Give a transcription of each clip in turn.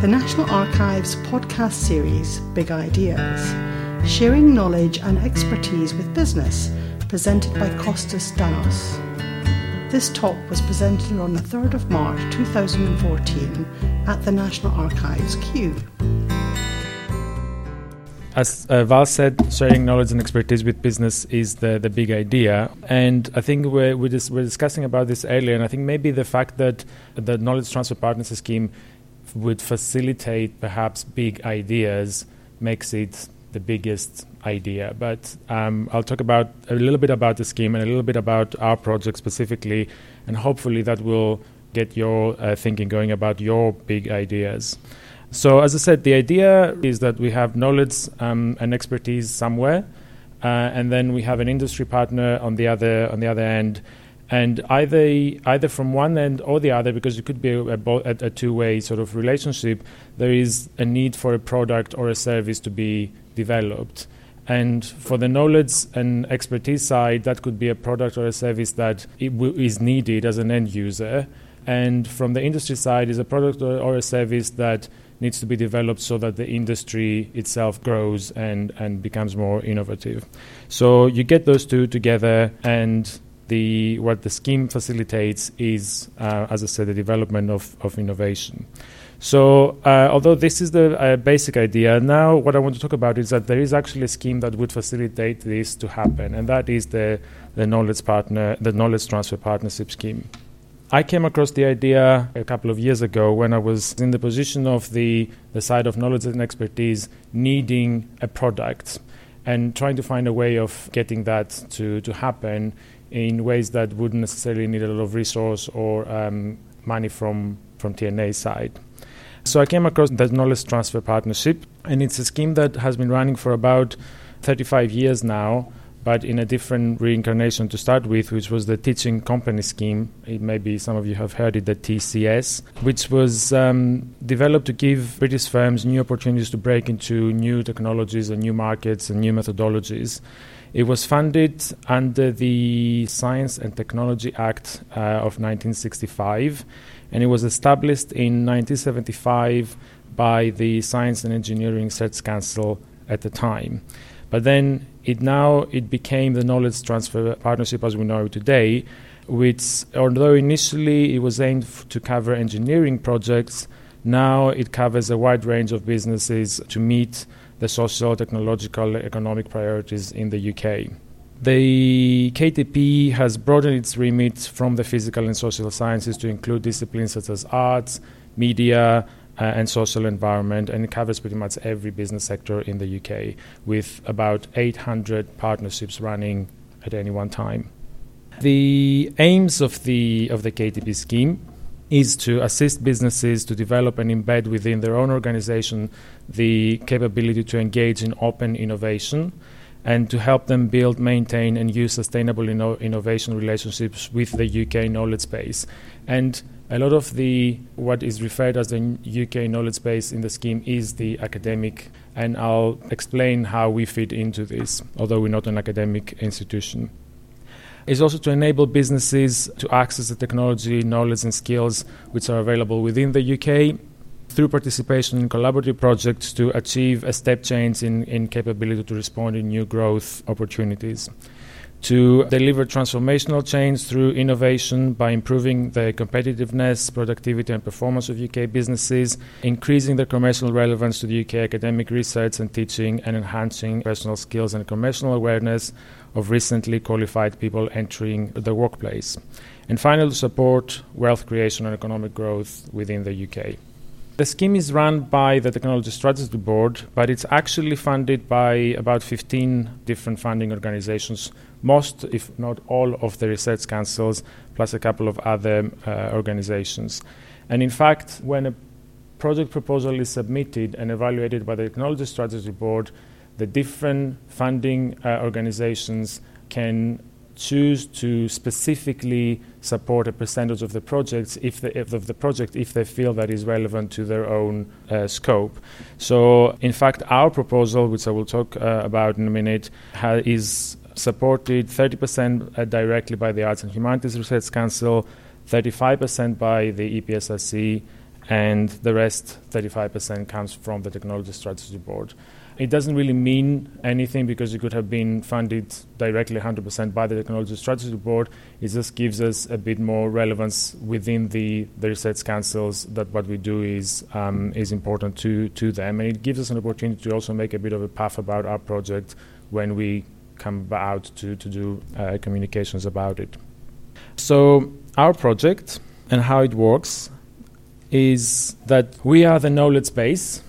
the National Archives podcast series, Big Ideas, sharing knowledge and expertise with business, presented by Kostas Ntanos. This talk was presented on the 3rd of March 2014 at the National Archives, Kew. As uh, Val said, sharing knowledge and expertise with business is the, the big idea. And I think we're, we're, we're discussing about this earlier, and I think maybe the fact that the Knowledge Transfer Partnership Scheme would facilitate perhaps big ideas makes it the biggest idea. But um, I'll talk about a little bit about the scheme and a little bit about our project specifically, and hopefully that will get your uh, thinking going about your big ideas. So, as I said, the idea is that we have knowledge um, and expertise somewhere, uh, and then we have an industry partner on the other on the other end, and either either from one end or the other, because it could be a, a, a two-way sort of relationship. There is a need for a product or a service to be developed, and for the knowledge and expertise side, that could be a product or a service that w- is needed as an end user. And from the industry side, is a product or, or a service that needs to be developed so that the industry itself grows and, and becomes more innovative. So you get those two together, and the what the scheme facilitates is, uh, as I said, the development of, of innovation. So, uh, although this is the uh, basic idea, now what I want to talk about is that there is actually a scheme that would facilitate this to happen, and that is the, the knowledge partner, the knowledge transfer partnership scheme. I came across the idea a couple of years ago when I was in the position of the, the side of knowledge and expertise needing a product and trying to find a way of getting that to, to happen in ways that wouldn't necessarily need a lot of resource or um, money from, from TNA side. So I came across the Knowledge Transfer Partnership, and it's a scheme that has been running for about 35 years now but in a different reincarnation to start with, which was the teaching company scheme. It maybe some of you have heard it, the TCS, which was um, developed to give British firms new opportunities to break into new technologies and new markets and new methodologies. It was funded under the Science and Technology Act uh, of 1965, and it was established in 1975 by the Science and Engineering Research Council at the time. But then it now it became the knowledge transfer partnership as we know it today, which although initially it was aimed f- to cover engineering projects, now it covers a wide range of businesses to meet the social, technological, economic priorities in the UK. The KTP has broadened its remit from the physical and social sciences to include disciplines such as arts, media, uh, and social environment, and it covers pretty much every business sector in the UK, with about 800 partnerships running at any one time. The aims of the of the KTP scheme is to assist businesses to develop and embed within their own organization the capability to engage in open innovation and to help them build, maintain, and use sustainable inno- innovation relationships with the UK knowledge base. And a lot of the what is referred as the UK knowledge base in the scheme is the academic, and I'll explain how we fit into this, although we're not an academic institution. It's also to enable businesses to access the technology, knowledge, and skills which are available within the UK through participation in collaborative projects to achieve a step change in, in capability to respond in new growth opportunities to deliver transformational change through innovation by improving the competitiveness, productivity, and performance of UK businesses, increasing their commercial relevance to the UK academic research and teaching, and enhancing professional skills and commercial awareness of recently qualified people entering the workplace. And finally, support wealth creation and economic growth within the UK. The scheme is run by the Technology Strategy Board, but it's actually funded by about 15 different funding organizations most, if not all, of the research councils, plus a couple of other uh, organizations. And in fact, when a project proposal is submitted and evaluated by the Technology Strategy Board, the different funding uh, organizations can choose to specifically support a percentage of the projects if, the, if of the project if they feel that is relevant to their own uh, scope. So, in fact, our proposal, which I will talk uh, about in a minute, ha- is supported 30% uh, directly by the Arts and Humanities Research Council, 35% by the EPSRC, and the rest, 35%, comes from the Technology Strategy Board. It doesn't really mean anything because it could have been funded directly 100% by the Technology Strategy Board. It just gives us a bit more relevance within the, the research councils that what we do is, um, is important to, to them. And it gives us an opportunity to also make a bit of a puff about our project when we come out to, to do uh, communications about it. So, our project and how it works is that we are the knowledge base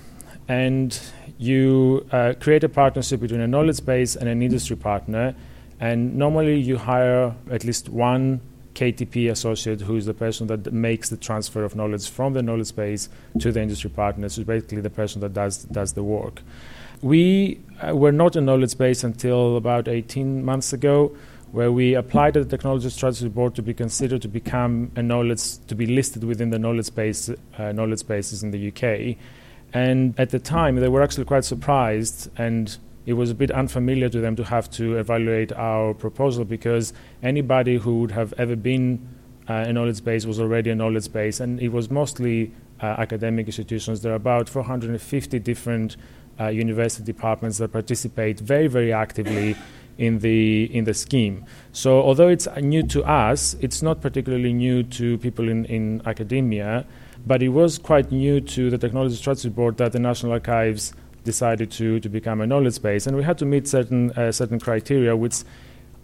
and you uh, create a partnership between a knowledge base and an industry partner, and normally you hire at least one KTP associate who is the person that makes the transfer of knowledge from the knowledge base to the industry partner. So basically the person that does does the work. We uh, were not a knowledge base until about 18 months ago, where we applied to the Technology Strategy Board to be considered to become a knowledge to be listed within the knowledge base uh, knowledge bases in the UK. And at the time, they were actually quite surprised, and it was a bit unfamiliar to them to have to evaluate our proposal because anybody who would have ever been uh, a knowledge base was already a knowledge base, and it was mostly uh, academic institutions. There are about 450 different uh, university departments that participate very, very actively in the in the scheme. So, although it's new to us, it's not particularly new to people in, in academia. But it was quite new to the Technology Strategy Board that the National Archives decided to, to become a knowledge base. And we had to meet certain, uh, certain criteria, which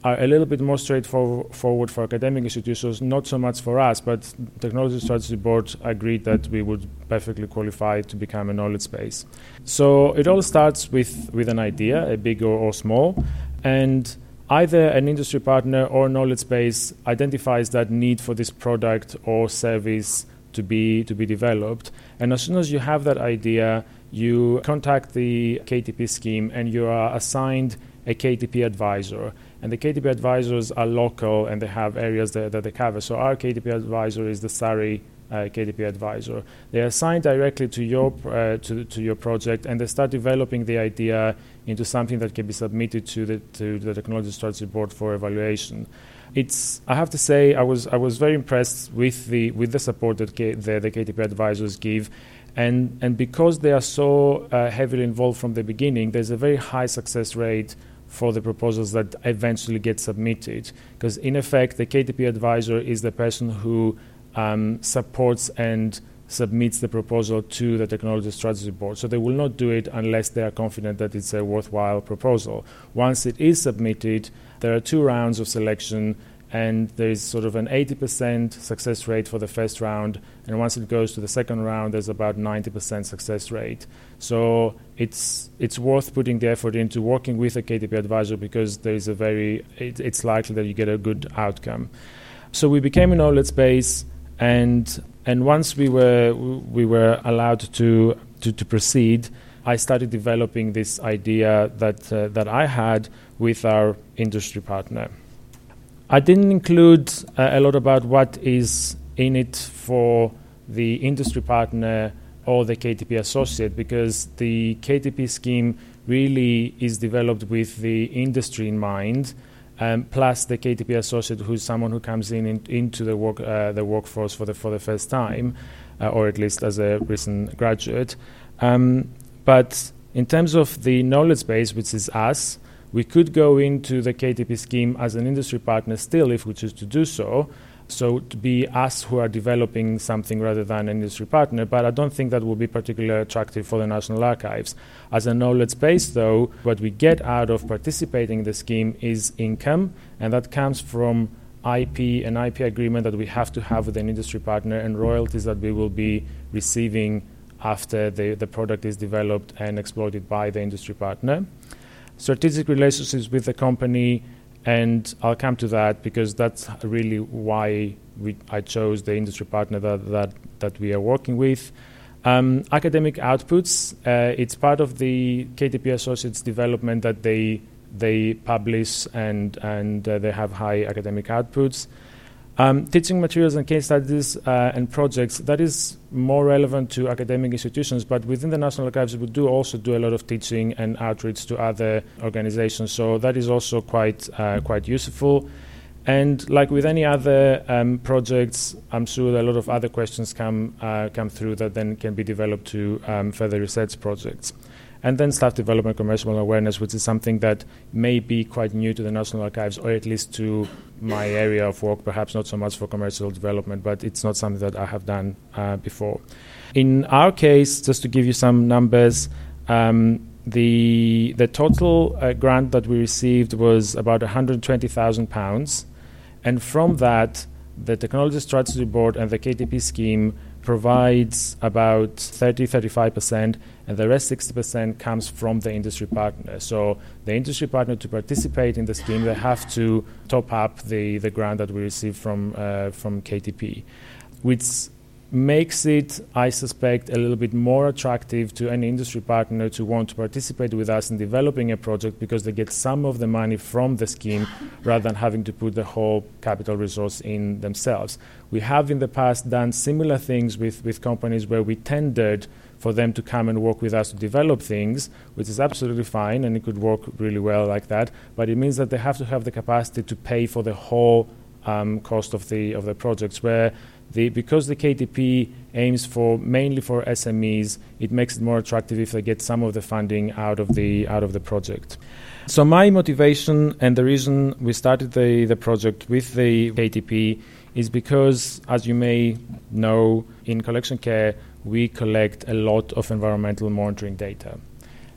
are a little bit more straightforward for academic institutions, not so much for us, but Technology Strategy Board agreed that we would perfectly qualify to become a knowledge base. So it all starts with, with an idea, a big or, or small, and either an industry partner or knowledge base identifies that need for this product or service to be to be developed. And as soon as you have that idea, you contact the KTP scheme and you are assigned a KTP advisor. And the KTP advisors are local and they have areas that, that they cover. So our KTP advisor is the Surrey uh, KTP advisor. They are assigned directly to your uh, to, to your project, and they start developing the idea into something that can be submitted to the to the technology strategy board for evaluation it's I have to say I was I was very impressed with the with the support that K, the, the KTP advisors give, and and because they are so uh, heavily involved from the beginning, there's a very high success rate for the proposals that eventually get submitted. Because in effect, the KTP advisor is the person who um, supports and submits the proposal to the technology strategy board. So they will not do it unless they are confident that it's a worthwhile proposal. Once it is submitted, there are two rounds of selection, and there is sort of an 80% success rate for the first round. And once it goes to the second round, there's about 90% success rate. So it's it's worth putting the effort into working with a KTP advisor because there is a very it, it's likely that you get a good outcome. So we became an knowledge base, and and once we were we were allowed to to, to proceed, I started developing this idea that uh, that I had with our industry partner. I didn't include uh, a lot about what is in it for the industry partner or the KTP associate because the KTP scheme really is developed with the industry in mind. Um, plus the KTP associate, who's someone who comes in, in into the work uh, the workforce for the for the first time, uh, or at least as a recent graduate. Um, but in terms of the knowledge base, which is us, we could go into the KTP scheme as an industry partner still if we choose to do so. So to be us who are developing something rather than an industry partner, but I don't think that will be particularly attractive for the National Archives. As a knowledge base, though, what we get out of participating in the scheme is income, and that comes from IP, an IP agreement that we have to have with an industry partner, and royalties that we will be receiving after the, the product is developed and exploited by the industry partner strategic relationships with the company, and I'll come to that because that's really why we, I chose the industry partner that, that, that we are working with. Um, academic outputs, uh, it's part of the KTP Associates development that they, they publish and, and uh, they have high academic outputs. Um, teaching materials and case studies uh, and projects, that is more relevant to academic institutions, but within the National Archives, we do also do a lot of teaching and outreach to other organizations, so that is also quite, uh, quite useful. And like with any other um, projects, I'm sure a lot of other questions come uh, come through that then can be developed to um, further research projects. And then staff development, commercial awareness, which is something that may be quite new to the National Archives, or at least to my area of work, perhaps not so much for commercial development, but it's not something that I have done uh, before. In our case, just to give you some numbers, um, the the total uh, grant that we received was about 120,000 pounds, and from that, the Technology Strategy Board and the KTP scheme provides about 30 35%, and the rest 60% comes from the industry partner. So, the industry partner to participate in the scheme, they have to top up the, the grant that we receive from, uh, from KTP, which makes it, I suspect, a little bit more attractive to any industry partner to want to participate with us in developing a project because they get some of the money from the scheme rather than having to put the whole capital resource in themselves. We have in the past done similar things with, with companies where we tendered for them to come and work with us to develop things, which is absolutely fine and it could work really well like that. But it means that they have to have the capacity to pay for the whole um, cost of the of the projects. Where the, because the KTP aims for mainly for SMEs, it makes it more attractive if they get some of the funding out of the out of the project. So my motivation and the reason we started the, the project with the KTP is because, as you may know, in collection care we collect a lot of environmental monitoring data.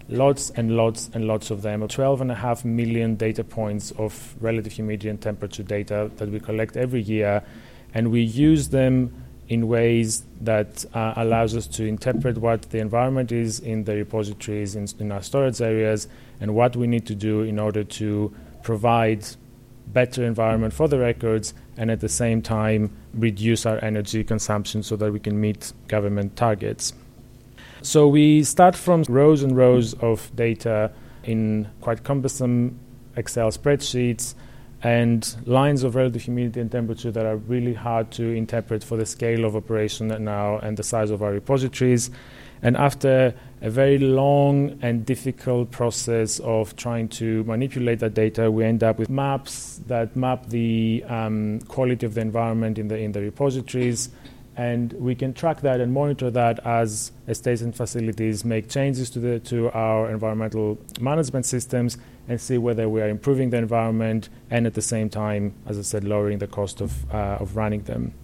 Lots and lots and lots of them. 12.5 million data points of relative humidity and temperature data that we collect every year and we use them in ways that uh, allows us to interpret what the environment is in the repositories in, in, our storage areas and what we need to do in order to provide better environment for the records and at the same time reduce our energy consumption so that we can meet government targets. So we start from rows and rows of data in quite cumbersome Excel spreadsheets and lines of relative humidity and temperature that are really hard to interpret for the scale of operation now and the size of our repositories. And after a very long and difficult process of trying to manipulate that data, we end up with maps that map the um, quality of the environment in the in the repositories, and we can track that and monitor that as estates and facilities make changes to the to our environmental management systems and see whether we are improving the environment and at the same time, as I said, lowering the cost of, uh, of running them.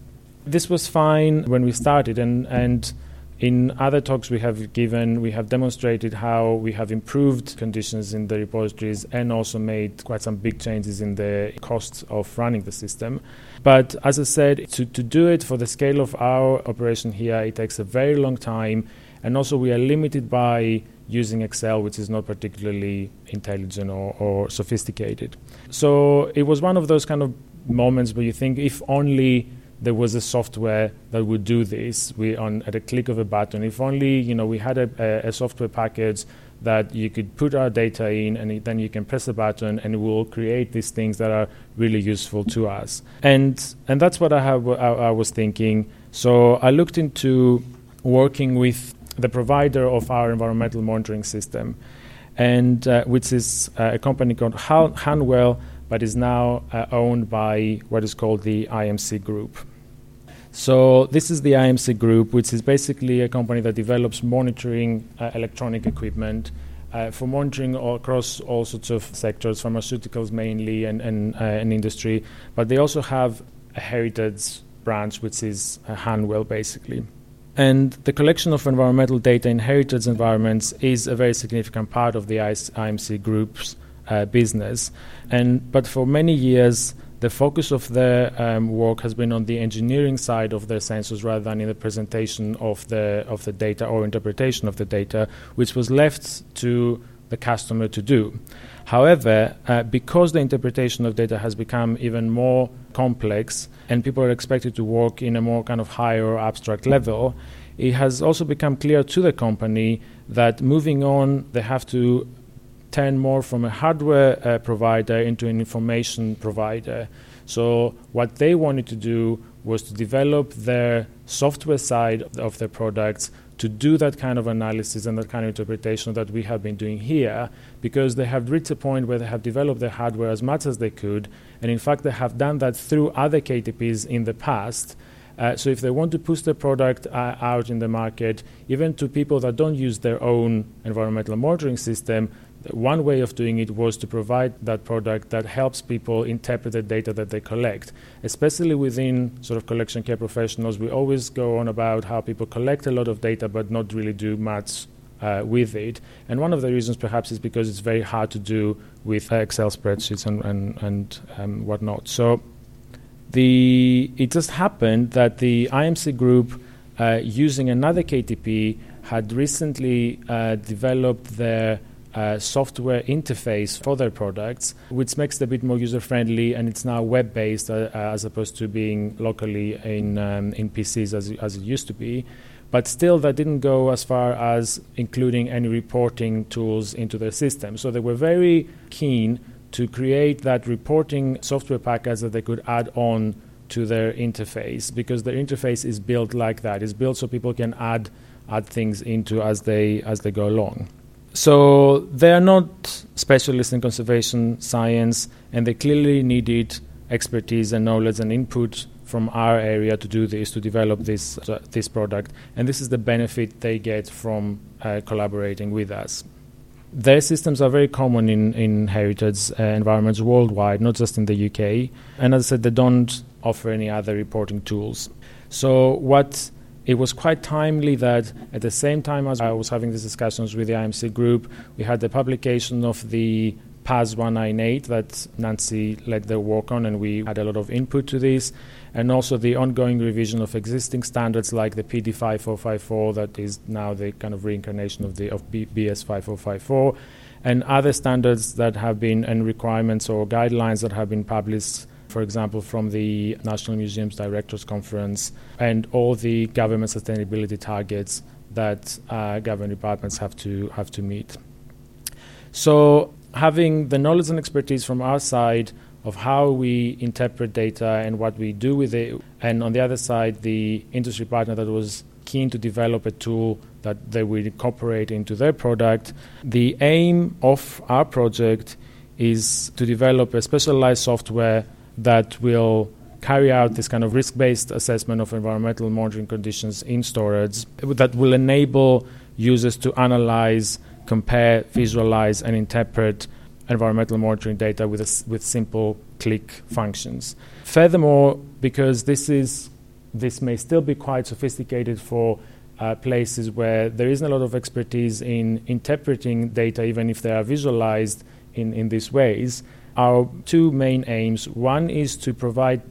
This was fine when we started, and, and in other talks we have given, we have demonstrated how we have improved conditions in the repositories and also made quite some big changes in the costs of running the system. But as I said, to, to do it for the scale of our operation here, it takes a very long time, and also we are limited by using Excel, which is not particularly intelligent or, or, sophisticated. So it was one of those kind of moments where you think, if only there was a software that would do this, we on at a click of a button. If only you know we had a, a, a software package that you could put our data in, and it, then you can press a button, and it will create these things that are really useful to us. And and that's what I have. I, I was thinking. So I looked into working with the provider of our environmental monitoring system, and uh, which is uh, a company called Hanwell, but is now uh, owned by what is called the IMC Group. So this is the IMC Group, which is basically a company that develops monitoring uh, electronic equipment. Uh, for monitoring across all sorts of sectors, pharmaceuticals mainly, and, and, uh, and industry. But they also have a heritage branch, which is Hanwell, basically. And the collection of environmental data in heritage environments is a very significant part of the IMC group's uh, business. And but for many years, the focus of their um, work has been on the engineering side of the sensors rather than in the presentation of the of the data or interpretation of the data, which was left to the customer to do. However, uh, because the interpretation of data has become even more complex and people are expected to work in a more kind of higher abstract level, it has also become clear to the company that moving on, they have to turn more from a hardware uh, provider into an information provider. So, what they wanted to do was to develop their software side of their products to do that kind of analysis and that kind of interpretation that we have been doing here because they have reached a point where they have developed their hardware as much as they could. And in fact, they have done that through other KTPs in the past. Uh, so if they want to push their product uh, out in the market, even to people that don't use their own environmental monitoring system, one way of doing it was to provide that product that helps people interpret the data that they collect. Especially within sort of collection care professionals, we always go on about how people collect a lot of data but not really do much uh, with it. And one of the reasons perhaps is because it's very hard to do with Excel spreadsheets and, and, and um, whatnot. So the, it just happened that the IMC group, uh, using another KTP, had recently uh, developed their uh, software interface for their products, which makes it a bit more user friendly and it's now web based uh, as opposed to being locally in, um, in PCs as, as it used to be. But still, that didn't go as far as including any reporting tools into their system. So they were very keen to create that reporting software package that they could add on to their interface because their interface is built like that. It's built so people can add add things into as they as they go along. So they are not specialists in conservation science, and they clearly needed expertise and knowledge and input from our area to do this, to develop this uh, this product, and this is the benefit they get from uh, collaborating with us. Their systems are very common in, in heritage uh, environments worldwide, not just in the UK. And as I said, they don't offer any other reporting tools. So, what it was quite timely that at the same time as I was having these discussions with the IMC group, we had the publication of the PAS 198 that Nancy led the work on, and we had a lot of input to this, and also the ongoing revision of existing standards like the PD 5454, that is now the kind of reincarnation of the of BS 5454, and other standards that have been and requirements or guidelines that have been published for example, from the National Museums Directors Conference and all the government sustainability targets that uh, government departments have to have to meet. So, having the knowledge and expertise from our side of how we interpret data and what we do with it, and on the other side, the industry partner that was keen to develop a tool that they would incorporate into their product. The aim of our project is to develop a specialized software that will carry out this kind of risk based assessment of environmental monitoring conditions in storage that will enable users to analyze, compare, visualize, and interpret environmental monitoring data with, a, with simple click functions. Furthermore, because this, is, this may still be quite sophisticated for uh, places where there isn't a lot of expertise in interpreting data, even if they are visualized in, in these ways, our two main aims. One is to provide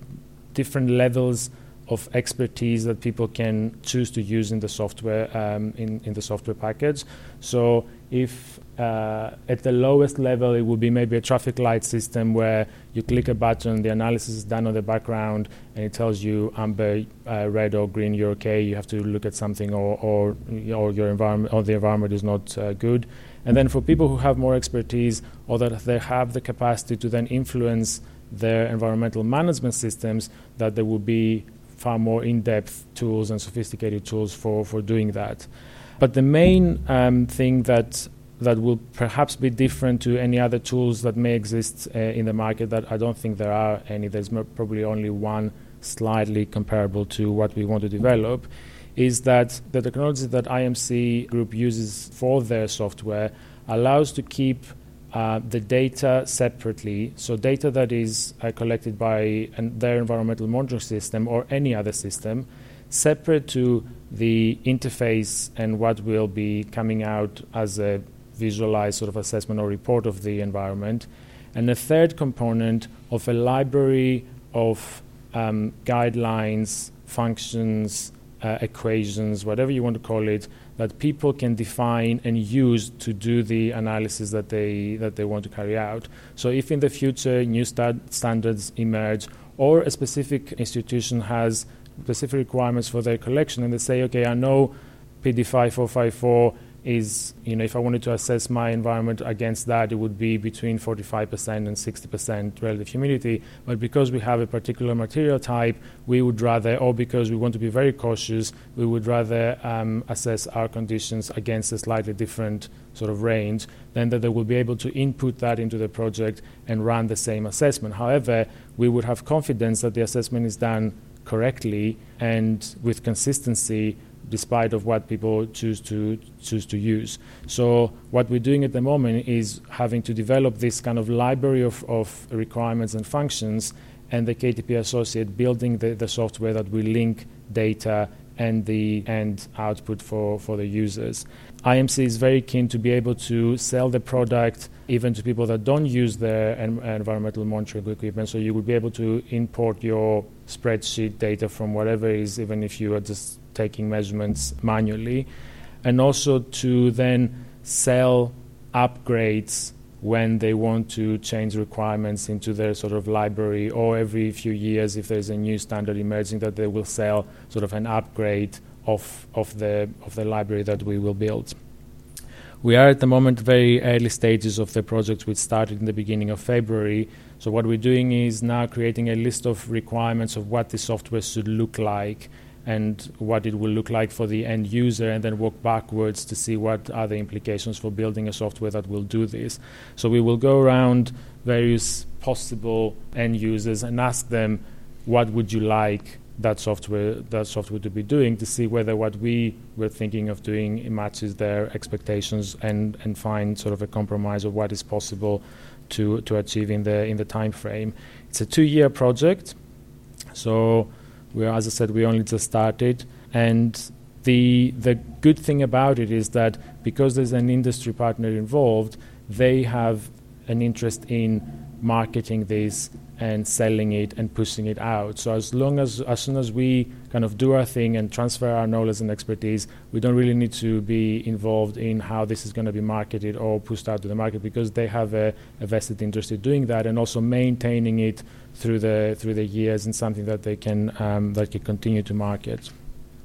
different levels of expertise that people can choose to use in the software um, in, in the software package. So if uh, at the lowest level it would be maybe a traffic light system where you click a button, the analysis is done on the background, and it tells you amber, uh, red or green, you're okay. You have to look at something, or or, or your environment or the environment is not uh, good. And then for people who have more expertise or that they have the capacity to then influence their environmental management systems, that there will be far more in-depth tools and sophisticated tools for, for doing that. But the main um, thing that that will perhaps be different to any other tools that may exist uh, in the market that I don't think there are any. There's probably only one slightly comparable to what we want to develop is that the technology that IMC Group uses for their software allows to keep uh, the data separately. So, data that is uh, collected by an, their environmental monitoring system or any other system, separate to the interface and what will be coming out as a visualized sort of assessment or report of the environment. And the third component of a library of um, guidelines, functions, uh, equations, whatever you want to call it, that people can define and use to do the analysis that they that they want to carry out. So, if in the future new standards emerge, or a specific institution has specific requirements for their collection, and they say, okay, I know PD 5454 is, you know, if I wanted to assess my environment against that, it would be between 45% and 60% relative humidity. But because we have a particular material type, we would rather, or because we want to be very cautious, we would rather um, assess our conditions against a slightly different sort of range, then that they will be able to input that into the project and run the same assessment. However, we would have confidence that the assessment is done correctly and with consistency despite of what people choose to choose to use. So what we're doing at the moment is having to develop this kind of library of, of requirements and functions and the KTP associate building the, the software that will link data and the end output for, for the users. IMC is very keen to be able to sell the product even to people that don't use their en- environmental monitoring equipment. So you will be able to import your spreadsheet data from whatever is, even if you are just taking measurements manually, and also to then sell upgrades when they want to change requirements into their sort of library or every few years if there's a new standard emerging that they will sell sort of an upgrade of, of, the, of the library that we will build. We are at the moment very early stages of the project which started in the beginning of February. So what we're doing is now creating a list of requirements of what the software should look like and what it will look like for the end user, and then work backwards to see what are the implications for building a software that will do this. So we will go around various possible end users and ask them, what would you like that software that software to be doing to see whether what we were thinking of doing matches their expectations and, and find sort of a compromise of what is possible to, to achieve in the in the time frame. It's a two year project, so we as I said, we only just started, and the the good thing about it is that because there's an industry partner involved, they have an interest in marketing this and selling it and pushing it out. So as long as as soon as we kind of do our thing and transfer our knowledge and expertise, we don't really need to be involved in how this is going to be marketed or pushed out to the market because they have a, a vested interest in doing that and also maintaining it through the through the years and something that they can um, that can continue to market.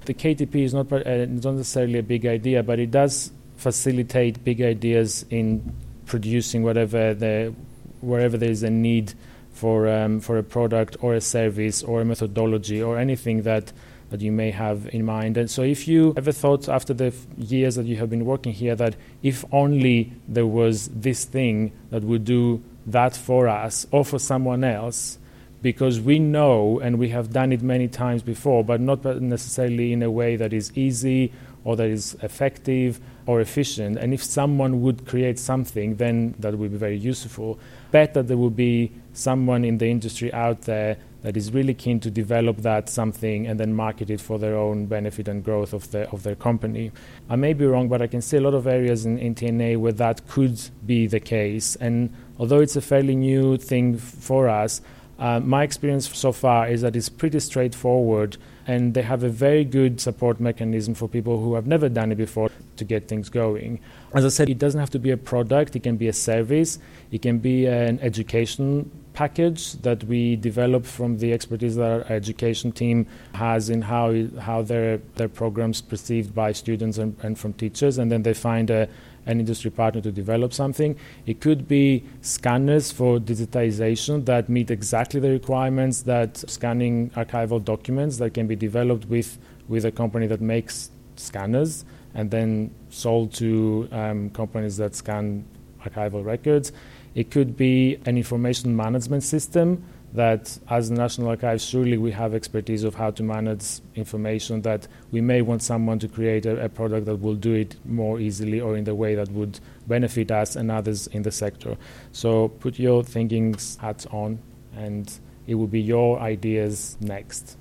The KTP is not, uh, not necessarily a big idea, but it does facilitate big ideas in producing whatever the wherever there is a need for um, for a product or a service or a methodology or anything that that you may have in mind. And so, if you ever thought after the f- years that you have been working here that if only there was this thing that would do that for us or for someone else, because we know and we have done it many times before, but not necessarily in a way that is easy or that is effective or efficient. And if someone would create something, then that would be very useful. Bet that there will be someone in the industry out there that is really keen to develop that something and then market it for their own benefit and growth of, the, of their company. I may be wrong, but I can see a lot of areas in, in TNA where that could be the case. And although it's a fairly new thing f- for us, uh, my experience so far is that it's pretty straightforward and they have a very good support mechanism for people who have never done it before to get things going. As I said, it doesn't have to be a product, it can be a service, it can be an education package that we develop from the expertise that our education team has in how, how their, their programs perceived by students and, and from teachers, and then they find a, an industry partner to develop something. It could be scanners for digitization that meet exactly the requirements that scanning archival documents that can be developed with, with a company that makes scanners and then sold to um, companies that scan archival records. It could be an information management system that as National Archives, surely we have expertise of how to manage information that we may want someone to create a, a, product that will do it more easily or in the way that would benefit us and others in the sector. So put your thinking hats on and it will be your ideas next.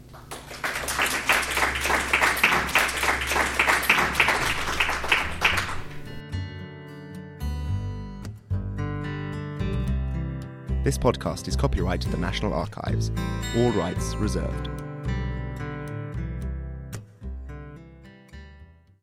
This podcast is copyright to the National Archives, all rights reserved.